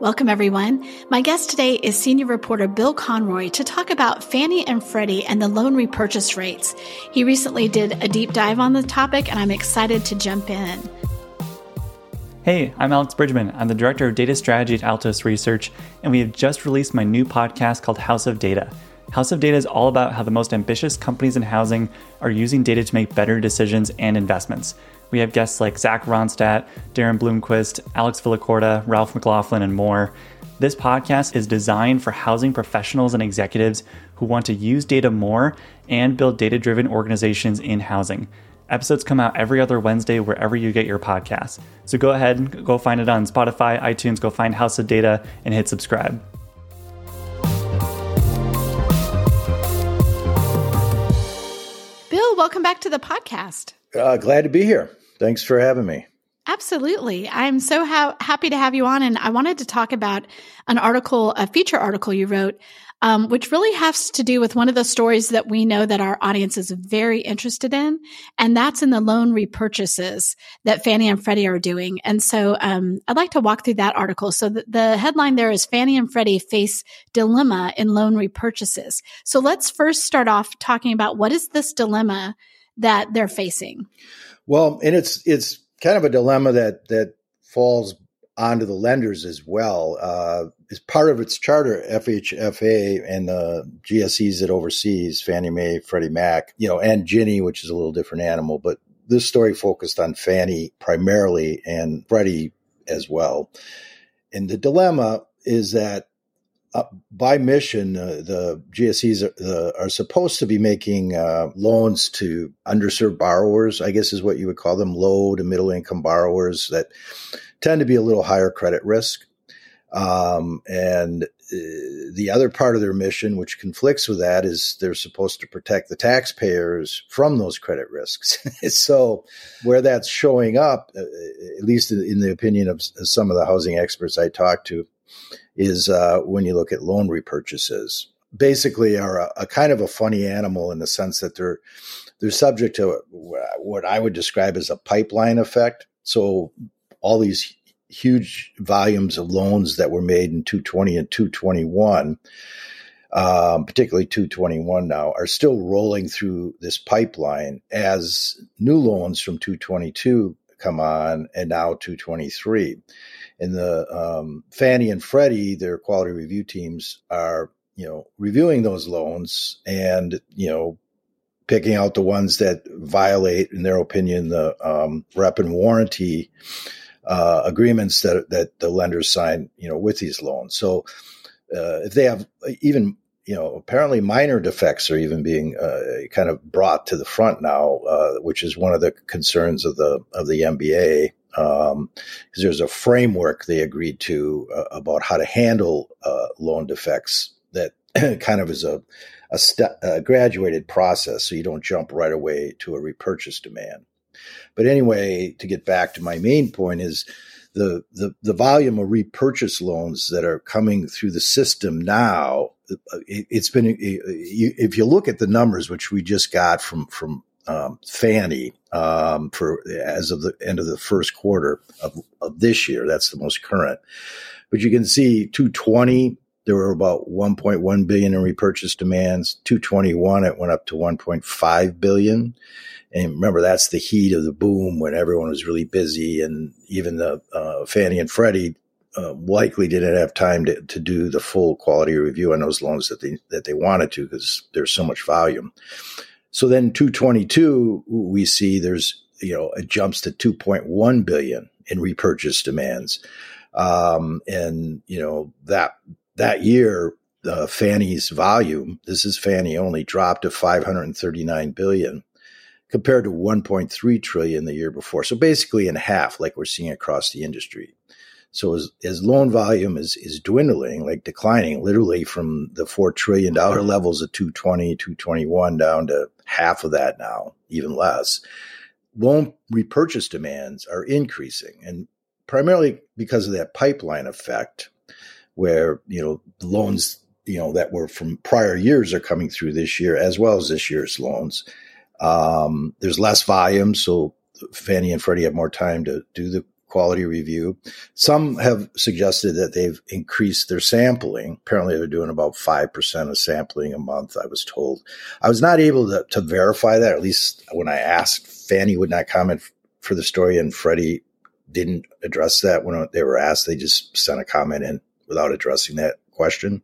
Welcome, everyone. My guest today is senior reporter Bill Conroy to talk about Fannie and Freddie and the loan repurchase rates. He recently did a deep dive on the topic, and I'm excited to jump in. Hey, I'm Alex Bridgman. I'm the director of data strategy at Altos Research, and we have just released my new podcast called House of Data. House of Data is all about how the most ambitious companies in housing are using data to make better decisions and investments. We have guests like Zach Ronstadt, Darren Blomquist, Alex Villacorta, Ralph McLaughlin, and more. This podcast is designed for housing professionals and executives who want to use data more and build data driven organizations in housing. Episodes come out every other Wednesday wherever you get your podcasts. So go ahead and go find it on Spotify, iTunes, go find House of Data and hit subscribe. Bill, welcome back to the podcast. Uh, glad to be here. Thanks for having me. Absolutely. I'm so ha- happy to have you on. And I wanted to talk about an article, a feature article you wrote, um, which really has to do with one of the stories that we know that our audience is very interested in. And that's in the loan repurchases that Fannie and Freddie are doing. And so um, I'd like to walk through that article. So the, the headline there is Fannie and Freddie face dilemma in loan repurchases. So let's first start off talking about what is this dilemma that they're facing? Well, and it's it's kind of a dilemma that that falls onto the lenders as well. Uh, as part of its charter, FHFA and the GSEs that oversees Fannie Mae, Freddie Mac, you know, and Ginnie, which is a little different animal, but this story focused on Fannie primarily and Freddie as well. And the dilemma is that uh, by mission, uh, the GSEs are, are, supposed to be making uh, loans to underserved borrowers, I guess is what you would call them, low to middle income borrowers that tend to be a little higher credit risk. Um, and uh, the other part of their mission, which conflicts with that, is they're supposed to protect the taxpayers from those credit risks. so, where that's showing up, uh, at least in the opinion of some of the housing experts I talked to, is uh, when you look at loan repurchases. Basically, are a, a, kind of a funny animal in the sense that they're they're subject to what I would describe as a pipeline effect. So all these huge volumes of loans that were made in 220 and 221, um, particularly 221 now, are still rolling through this pipeline as new loans from 222 come on and now 223 and the um, Fannie and Freddie, their quality review teams are, you know, reviewing those loans and, you know, picking out the ones that violate, in their opinion, the um, rep and warranty uh, agreements that that the lenders sign, you know, with these loans. So uh, if they have even you know, apparently minor defects are even being uh, kind of brought to the front now, uh, which is one of the concerns of the of the MBA um, there's a framework they agreed to uh, about how to handle uh, loan defects that kind of is a a, st- a, graduated process, so you don't jump right away to a repurchase demand. But anyway, to get back to my main point is the the, the volume of repurchase loans that are coming through the system now. It, has been if you look at the numbers which we just got from from um, Fannie um, for as of the end of the first quarter of, of this year. That's the most current. But you can see 220, there were about 1.1 billion in repurchase demands. 221, it went up to 1.5 billion. And remember, that's the heat of the boom when everyone was really busy, and even the uh, Fannie and Freddie uh, likely didn't have time to, to do the full quality review on those loans that they that they wanted to because there's so much volume. So then 222, we see there's, you know, it jumps to 2.1 billion in repurchase demands. Um, and, you know, that, that year, uh, Fannie's volume, this is Fannie only, dropped to 539 billion compared to 1.3 trillion the year before. So basically in half, like we're seeing across the industry. So as, as loan volume is, is dwindling, like declining literally from the $4 trillion levels of 220, 221 down to half of that now, even less, loan repurchase demands are increasing and primarily because of that pipeline effect where, you know, loans, you know, that were from prior years are coming through this year as well as this year's loans. Um, there's less volume. So Fannie and Freddie have more time to do the quality review. Some have suggested that they've increased their sampling. Apparently, they're doing about 5% of sampling a month, I was told. I was not able to, to verify that, at least when I asked. Fannie would not comment for the story, and Freddie didn't address that when they were asked. They just sent a comment in without addressing that question.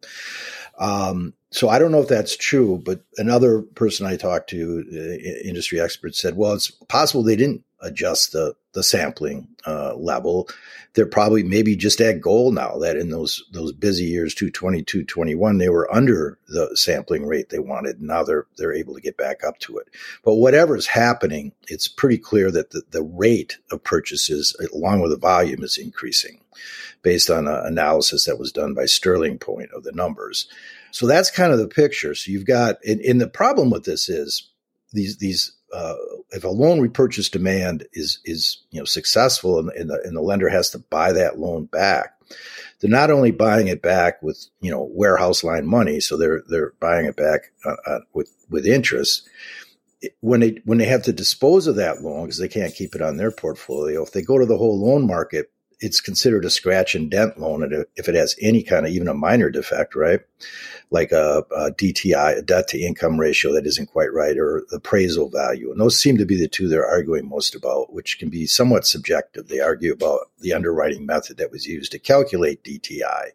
Um, so I don't know if that's true, but another person I talked to, uh, industry expert, said, "Well, it's possible they didn't adjust the the sampling uh, level. They're probably maybe just at goal now. That in those those busy years, 220, 221, they were under the sampling rate they wanted. Now they're they're able to get back up to it. But whatever's happening, it's pretty clear that the, the rate of purchases, along with the volume, is increasing, based on an analysis that was done by Sterling Point of the numbers. So that's kind of the picture. So you've got, and, and the problem with this is these these uh, if a loan repurchase demand is is you know successful and, and, the, and the lender has to buy that loan back, they're not only buying it back with you know warehouse line money, so they're they're buying it back uh, uh, with with interest. When they when they have to dispose of that loan because they can't keep it on their portfolio, if they go to the whole loan market, it's considered a scratch and dent loan if it has any kind of even a minor defect, right? Like a, a DTI, a debt to income ratio that isn't quite right, or appraisal value. And those seem to be the two they're arguing most about, which can be somewhat subjective. They argue about the underwriting method that was used to calculate DTI,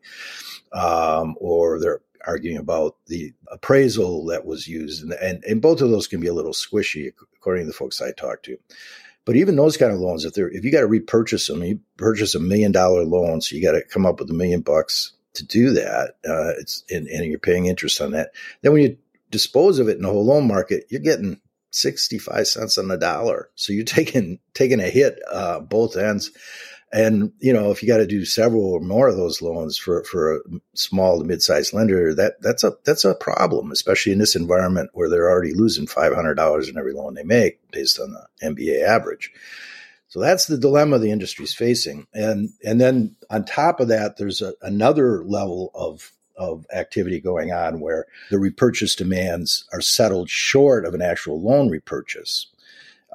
um, or they're arguing about the appraisal that was used. And, and, and both of those can be a little squishy, according to the folks I talked to. But even those kind of loans, if they're if you got to repurchase them, you purchase a million dollar loan, so you got to come up with a million bucks to do that. Uh, it's and, and you're paying interest on that. Then when you dispose of it in the whole loan market, you're getting 65 cents on the dollar. So you're taking taking a hit uh, both ends. And you know, if you got to do several or more of those loans for for a small to mid-sized lender, that that's a that's a problem, especially in this environment where they're already losing five hundred dollars in every loan they make based on the MBA average. So that's the dilemma the industry is facing, and and then on top of that, there's a, another level of of activity going on where the repurchase demands are settled short of an actual loan repurchase.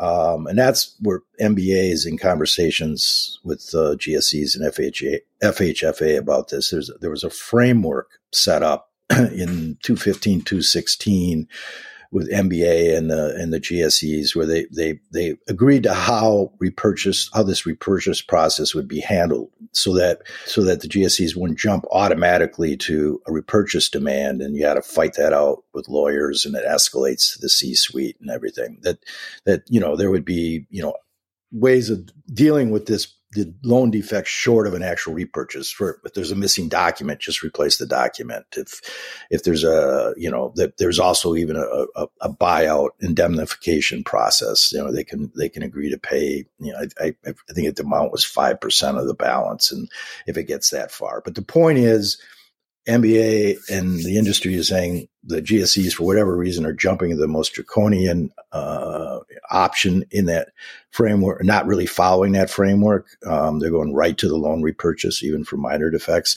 Um, and that's where MBA is in conversations with uh, GSEs and FHA, FHFA about this. There's, there was a framework set up in 215, 216 with MBA and the and the GSEs where they they they agreed to how repurchase how this repurchase process would be handled so that so that the GSEs wouldn't jump automatically to a repurchase demand and you had to fight that out with lawyers and it escalates to the C suite and everything. That that you know there would be you know ways of dealing with this the loan defect short of an actual repurchase. For if there's a missing document, just replace the document. If if there's a you know that there's also even a, a, a, buyout indemnification process. You know they can they can agree to pay. You know I, I, I think the amount was five percent of the balance, and if it gets that far. But the point is MBA and the industry is saying the GSEs, for whatever reason, are jumping to the most draconian uh, option in that framework, not really following that framework. Um, they're going right to the loan repurchase, even for minor defects.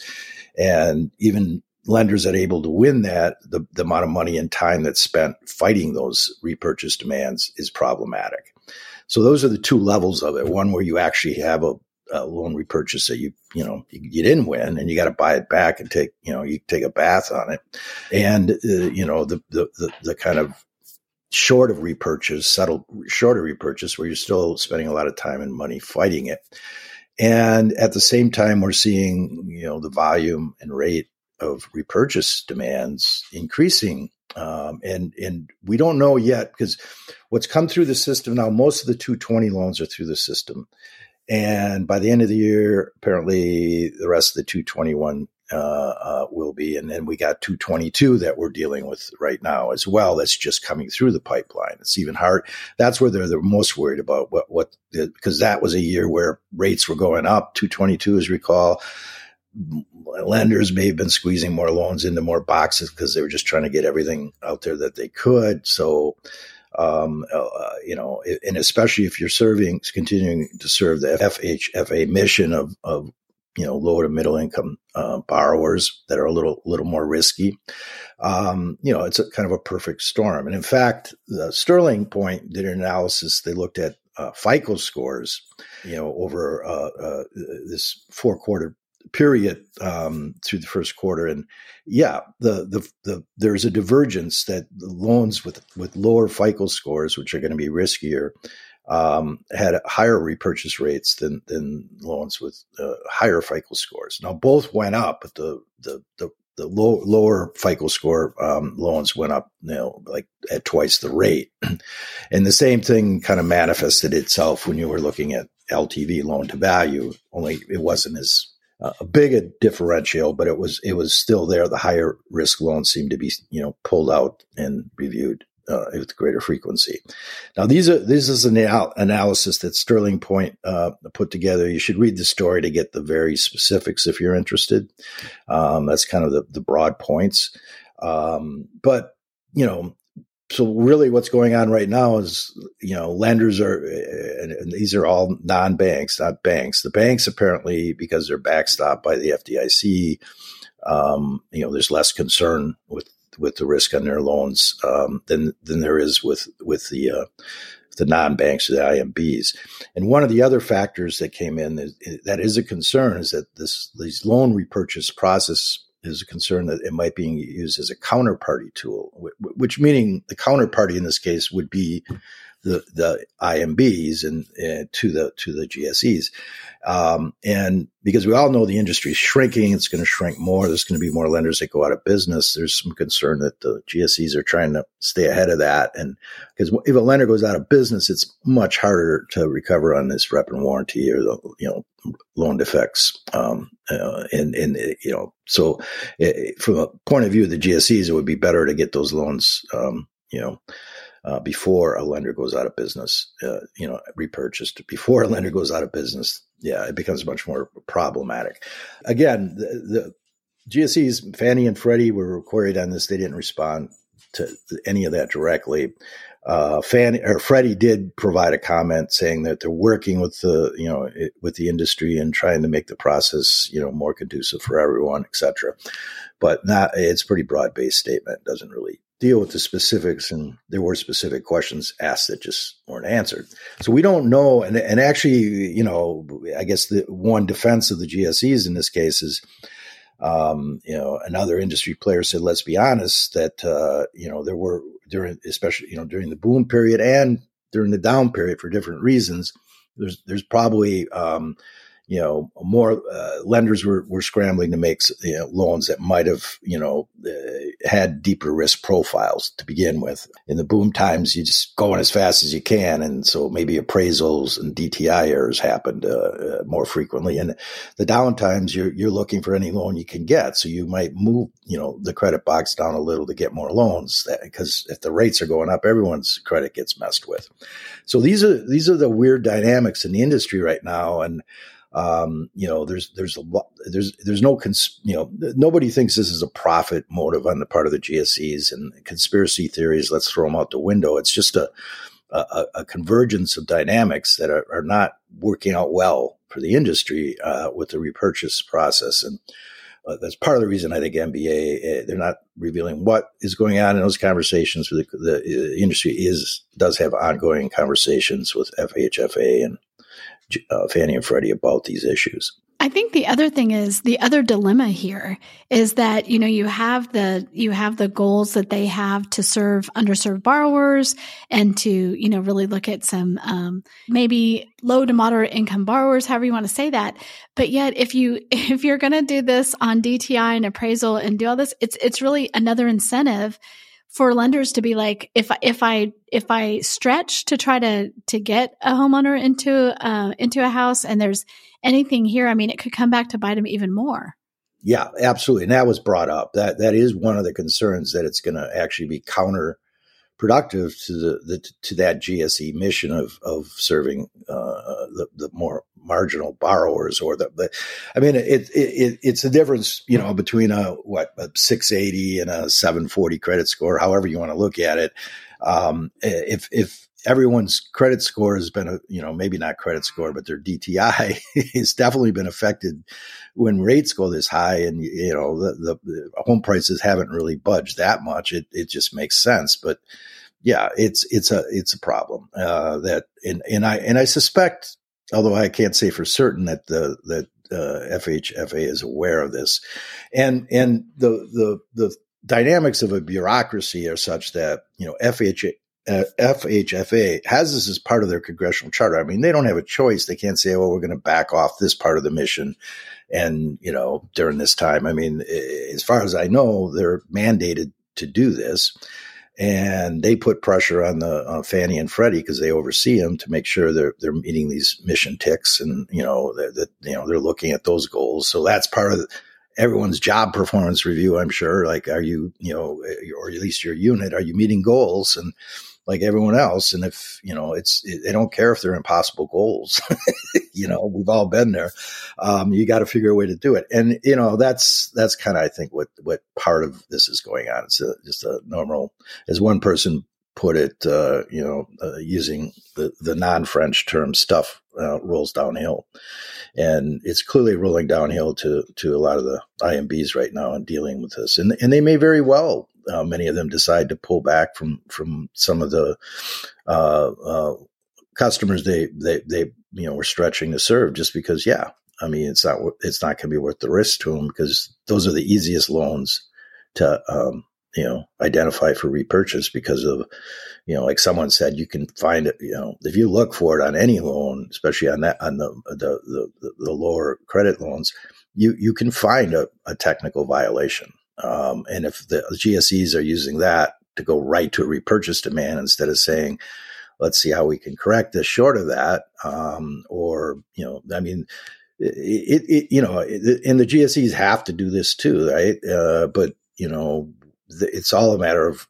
And even lenders that are able to win that, the, the amount of money and time that's spent fighting those repurchase demands is problematic. So those are the two levels of it. One where you actually have a a loan repurchase that you you know you, didn't win and you got to buy it back and take you know you take a bath on it. And uh, you know the, the, the the kind of short of repurchase settled short of repurchase where you're still spending a lot of time and money fighting it. And at the same time we're seeing you know the volume and rate of repurchase demands increasing um, and and we don't know yet because what's come through the system now most of the 220 loans are through the system and by the end of the year, apparently the rest of the 221 uh, uh, will be. And then we got 222 that we're dealing with right now as well. That's just coming through the pipeline. It's even hard. That's where they're the most worried about what, what, because that was a year where rates were going up. 222, as recall, lenders may have been squeezing more loans into more boxes because they were just trying to get everything out there that they could. So, um, uh, you know, and especially if you're serving, continuing to serve the FHFA mission of, of you know, low to middle income uh, borrowers that are a little little more risky. Um, you know, it's a kind of a perfect storm. And in fact, the Sterling Point did an analysis. They looked at uh, FICO scores, you know, over uh, uh, this four quarter period um, through the first quarter, and yeah, the, the the there's a divergence that loans with with lower FICO scores, which are going to be riskier, um, had higher repurchase rates than than loans with uh, higher FICO scores. Now both went up, but the the the, the low, lower FICO score um, loans went up, you know, like at twice the rate, and the same thing kind of manifested itself when you were looking at LTV loan to value. Only it wasn't as a big a differential, but it was it was still there. The higher risk loans seemed to be you know pulled out and reviewed uh, with greater frequency. Now these are this is an al- analysis that Sterling Point uh, put together. You should read the story to get the very specifics if you're interested. Um, that's kind of the, the broad points. Um, but you know so really what's going on right now is you know lenders are and these are all non-banks not banks the banks apparently because they're backstopped by the fdic um, you know there's less concern with with the risk on their loans um, than than there is with with the uh, the non-banks or the IMBs. And one of the other factors that came in that, that is a concern is that this these loan repurchase process is a concern that it might be used as a counterparty tool, which meaning the counterparty in this case would be the the IMBs and, and to the to the GSEs, um, and because we all know the industry is shrinking, it's going to shrink more. There's going to be more lenders that go out of business. There's some concern that the GSEs are trying to stay ahead of that, and because if a lender goes out of business, it's much harder to recover on this rep and warranty or the you know loan defects. Um, uh, and and you know, so it, from a point of view of the GSEs, it would be better to get those loans, um, you know uh, before a lender goes out of business, uh, you know, repurchased before a lender goes out of business. Yeah, it becomes much more problematic. Again, the, the GSEs, Fannie and Freddie were queried on this. They didn't respond to any of that directly. Uh, Fannie or Freddie did provide a comment saying that they're working with the you know it, with the industry and trying to make the process you know more conducive for everyone, et cetera. But not it's a pretty broad based statement. Doesn't really deal with the specifics, and there were specific questions asked that just weren't answered. So we don't know. And, and actually, you know, I guess the one defense of the GSEs in this case is, um, you know, another industry player said, let's be honest, that, uh, you know, there were during, especially, you know, during the boom period and during the down period for different reasons, there's, there's probably, um, you know, more uh, lenders were, were scrambling to make you know, loans that might have, you know, uh, had deeper risk profiles to begin with. In the boom times, you just going as fast as you can, and so maybe appraisals and DTI errors happened uh, uh, more frequently. And the down times, you're you're looking for any loan you can get, so you might move, you know, the credit box down a little to get more loans. Because if the rates are going up, everyone's credit gets messed with. So these are these are the weird dynamics in the industry right now, and um, you know, there's there's a lot there's there's no cons- you know nobody thinks this is a profit motive on the part of the GSEs and conspiracy theories. Let's throw them out the window. It's just a a, a convergence of dynamics that are, are, not working out well for the industry uh, with the repurchase process and. Uh, that's part of the reason I think MBA uh, they're not revealing what is going on in those conversations. The, the, the industry is does have ongoing conversations with FHFA and uh, Fannie and Freddie about these issues. I think the other thing is the other dilemma here is that you know you have the you have the goals that they have to serve underserved borrowers and to you know really look at some um, maybe low to moderate income borrowers, however you want to say that. But yet, if you if you're going to do this on DTI and appraisal and do all this, it's it's really another incentive for lenders to be like, if if I if I stretch to try to to get a homeowner into uh, into a house, and there's anything here, I mean, it could come back to bite them even more. Yeah, absolutely, and that was brought up. That that is one of the concerns that it's going to actually be counter productive to the, the, to that GSE mission of of serving uh, the, the more marginal borrowers or the, the I mean it, it it's a difference you know between a what a 680 and a 740 credit score however you want to look at it. Um, if if everyone's credit score has been a you know maybe not credit score but their DTI has definitely been affected when rates go this high and you know the, the, home prices haven't really budged that much it it just makes sense but yeah, it's it's a it's a problem uh, that and and I and I suspect, although I can't say for certain that the that uh, FHFA is aware of this, and and the the the dynamics of a bureaucracy are such that you know FHA. Uh, FHFA has this as part of their congressional charter. I mean, they don't have a choice. They can't say, "Well, we're going to back off this part of the mission," and you know, during this time. I mean, as far as I know, they're mandated to do this and they put pressure on the uh, Fannie and Freddie because they oversee them to make sure they're they're meeting these mission ticks, and you know that, you know they're looking at those goals. So that's part of everyone's job performance review. I'm sure, like, are you you know, or at least your unit, are you meeting goals? And like everyone else. And if, you know, it's, it, they don't care if they're impossible goals. you know, we've all been there. Um, you got to figure a way to do it. And, you know, that's, that's kind of, I think what, what part of this is going on. It's a, just a normal, as one person put it, uh, you know, uh, using the, the non French term stuff uh, rolls downhill. And it's clearly rolling downhill to, to a lot of the IMBs right now in dealing with this. And, and they may very well uh, many of them decide to pull back from from some of the uh, uh, customers they they they you know were stretching to serve just because yeah I mean it's not it's not going to be worth the risk to them because those are the easiest loans to um, you know identify for repurchase because of you know like someone said you can find it you know if you look for it on any loan especially on that on the the the, the lower credit loans you you can find a, a technical violation um, and if the GSEs are using that to go right to repurchase demand instead of saying, let's see how we can correct this short of that, um, or, you know, I mean, it, it, you know, and the GSEs have to do this too, right? Uh, but, you know, it's all a matter of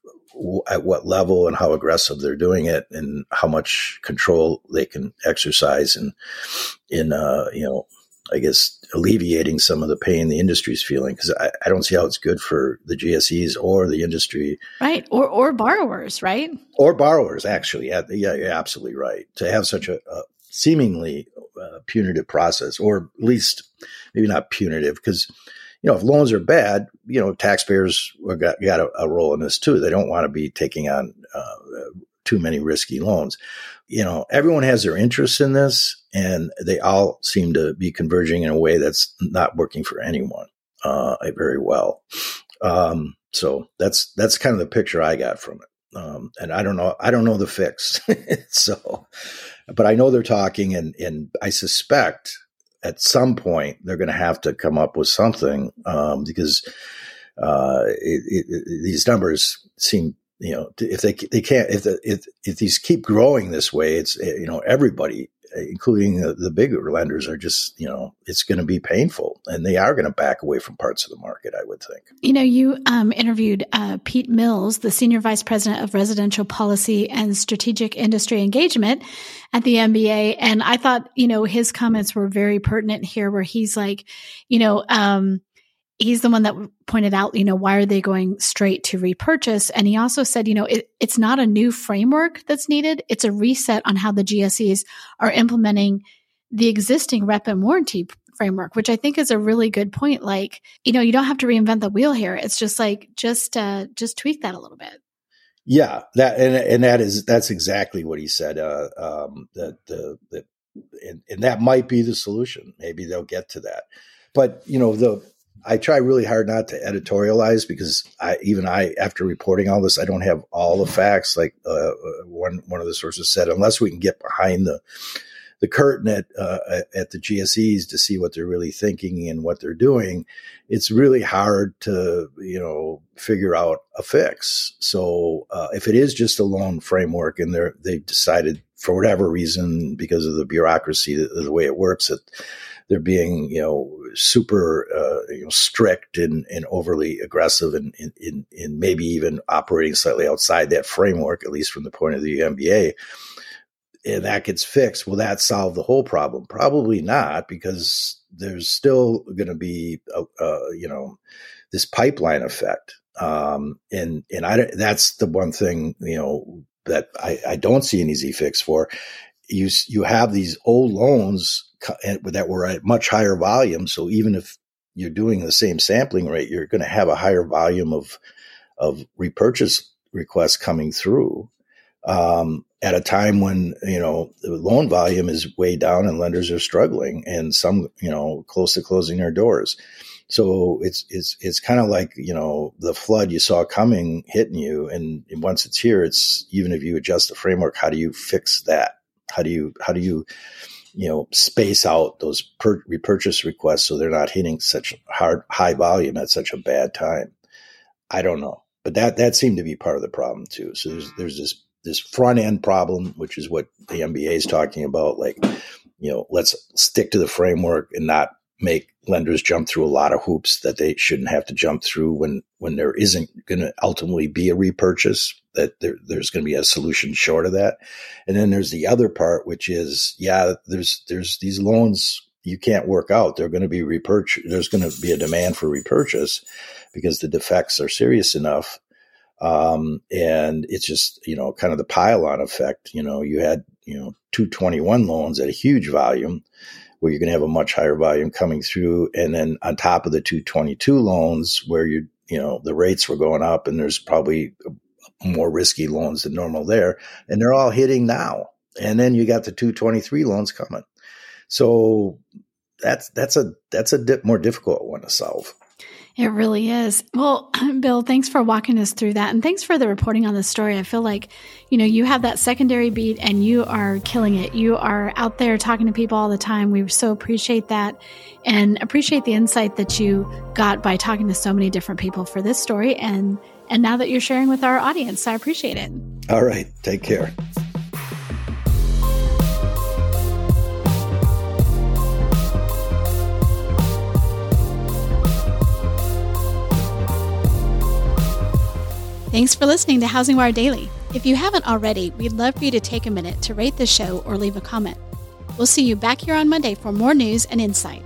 at what level and how aggressive they're doing it and how much control they can exercise and in, uh, you know, I guess, alleviating some of the pain the industry's feeling because I, I, don't see how it's good for the GSEs or the industry. Right. Or, or borrowers, right? Or borrowers, actually. Yeah, yeah you're absolutely right. To have such a, a seemingly uh, punitive process, or at least maybe not punitive, because you know, if loans are bad, you know, taxpayers got, got a, a role in this too. They don't want to be taking on uh, too many risky loans. You know, everyone has their interests in this, and they all seem to be converging in a way that's not working for anyone uh, very well. Um, so that's that's kind of the picture I got from it. Um, and I don't know, I don't know the fix. so, but I know they're talking, and and I suspect at some point they're going to have to come up with something um, because uh, it, it, these numbers seem you know, if they they can't if the, if if these keep growing this way, it's eh, you know everybody, eh, including the, the bigger lenders, are just you know it's going to be painful, and they are going to back away from parts of the market. I would think. You know, you um, interviewed uh, Pete Mills, the senior vice president of residential policy and strategic industry engagement at the MBA, and I thought you know his comments were very pertinent here, where he's like, you know. Um, he's the one that pointed out, you know, why are they going straight to repurchase? And he also said, you know, it, it's not a new framework that's needed. It's a reset on how the GSEs are implementing the existing rep and warranty framework, which I think is a really good point. Like, you know, you don't have to reinvent the wheel here. It's just like, just, uh, just tweak that a little bit. Yeah, that and and that is that's exactly what he said. Uh, um, that the, the and, and that might be the solution. Maybe they'll get to that. But you know the I try really hard not to editorialize because I even I after reporting all this I don't have all the facts like uh, uh, one one of the sources said unless we can get behind the the curtain at uh, at the GSEs to see what they're really thinking and what they're doing it's really hard to you know figure out a fix. So uh, if it is just a loan framework and they're they've decided for whatever reason because of the bureaucracy the, the way it works that they're being you know super uh, you know strict and, and overly aggressive and in, in maybe even operating slightly outside that framework, at least from the point of the MBA, and that gets fixed, will that solve the whole problem? Probably not, because there's still going to be a, a, you know this pipeline effect, um, and and I that's the one thing you know that I, I don't see an easy fix for. You you have these old loans that were at much higher volume. So even if you're doing the same sampling rate, you're going to have a higher volume of of repurchase requests coming through. um, at a time when you know the loan volume is way down and lenders are struggling and some you know close to closing their doors. So it's it's it's kind of like you know the flood you saw coming hitting you, and once it's here, it's even if you adjust the framework, how do you fix that? How do you how do you you know space out those per- repurchase requests so they're not hitting such hard high volume at such a bad time? I don't know, but that that seemed to be part of the problem too. So there's there's this this front end problem, which is what the MBA is talking about, like you know let's stick to the framework and not make lenders jump through a lot of hoops that they shouldn't have to jump through when when there isn't going to ultimately be a repurchase that there, there's going to be a solution short of that. And then there's the other part which is yeah there's there's these loans you can't work out. They're going to be repurchased there's going to be a demand for repurchase because the defects are serious enough um, and it's just you know kind of the pile on effect. You know you had you know 221 loans at a huge volume where you're going to have a much higher volume coming through. And then on top of the 222 loans where you, you know, the rates were going up and there's probably more risky loans than normal there. And they're all hitting now. And then you got the 223 loans coming. So that's, that's a, that's a dip, more difficult one to solve. It really is. Well, Bill, thanks for walking us through that. And thanks for the reporting on the story. I feel like, you know, you have that secondary beat and you are killing it. You are out there talking to people all the time. We so appreciate that and appreciate the insight that you got by talking to so many different people for this story. And, and now that you're sharing with our audience, I appreciate it. All right. Take care. Thanks for listening to HousingWire Daily. If you haven't already, we'd love for you to take a minute to rate the show or leave a comment. We'll see you back here on Monday for more news and insight.